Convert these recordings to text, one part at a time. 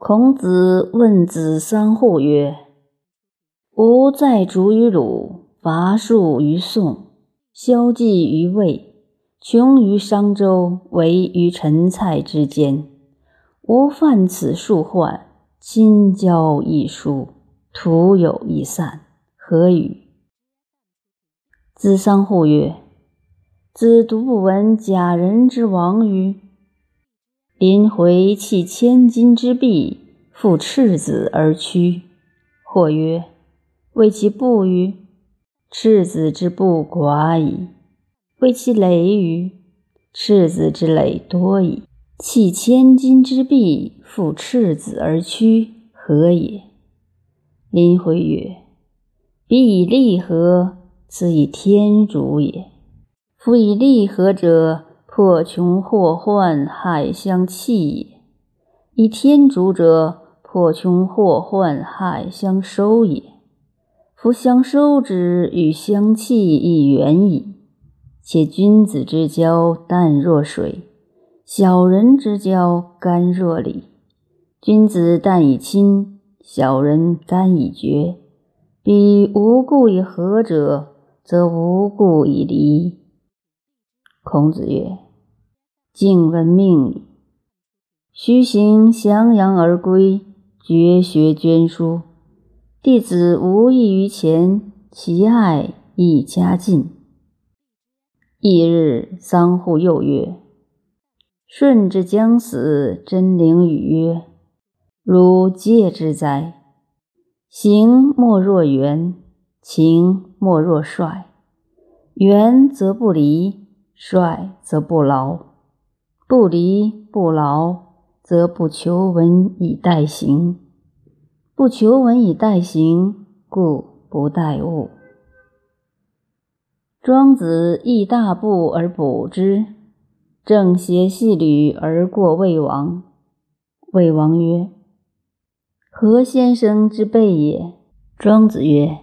孔子问子桑户曰：“吾在逐于鲁，伐树于宋，萧纪于魏，穷于商周，危于陈蔡之间。吾犯此数患，亲交一疏，徒有一散，何与？”子桑户曰：“子独不闻假人之亡于？”临回弃千金之璧，复赤子而趋。或曰：“为其不与？赤子之不寡矣。为其累于？赤子之累多矣。弃千金之璧，复赤子而趋，何也？”临回曰：“彼以利合，此以天主也。夫以利合者。”破穷祸患，害相弃也；以天竺者，破穷祸患，害相收也。夫相收之与相弃亦远矣。且君子之交淡若水，小人之交甘若醴。君子淡以亲，小人甘以绝。彼无故以和者，则无故以离。孔子曰。敬闻命矣。须行襄阳而归，绝学捐书。弟子无异于前，其爱亦加进。翌日，桑户又曰：“顺之将死，真灵语曰：‘汝戒之哉！行莫若圆，情莫若帅。圆则不离，帅则不劳。’”不离不劳，则不求闻以待行；不求闻以待行，故不待物。庄子亦大步而补之，正邪细履而过魏王。魏王曰：“何先生之备也？”庄子曰：“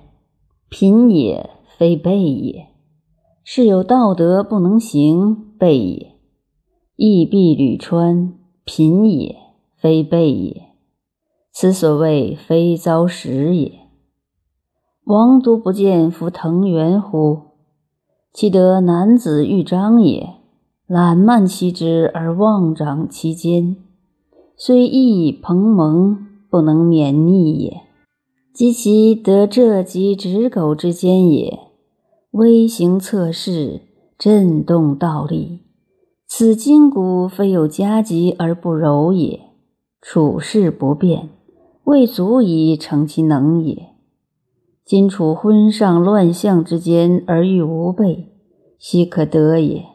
贫也，非备也。是有道德不能行，备也。”亦必履川，贫也，非备也。此所谓非遭时也。王独不见夫藤原乎？其得男子欲张也，览慢其之而妄长其间，虽义蓬蒙，不能免逆也。及其得这及直狗之间也，微行测试，震动倒立。此筋骨非有夹疾而不柔也，处事不变，未足以成其能也。今处昏上乱象之间而欲无备，奚可得也？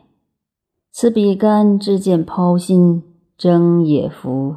此比干之见剖心，争也夫。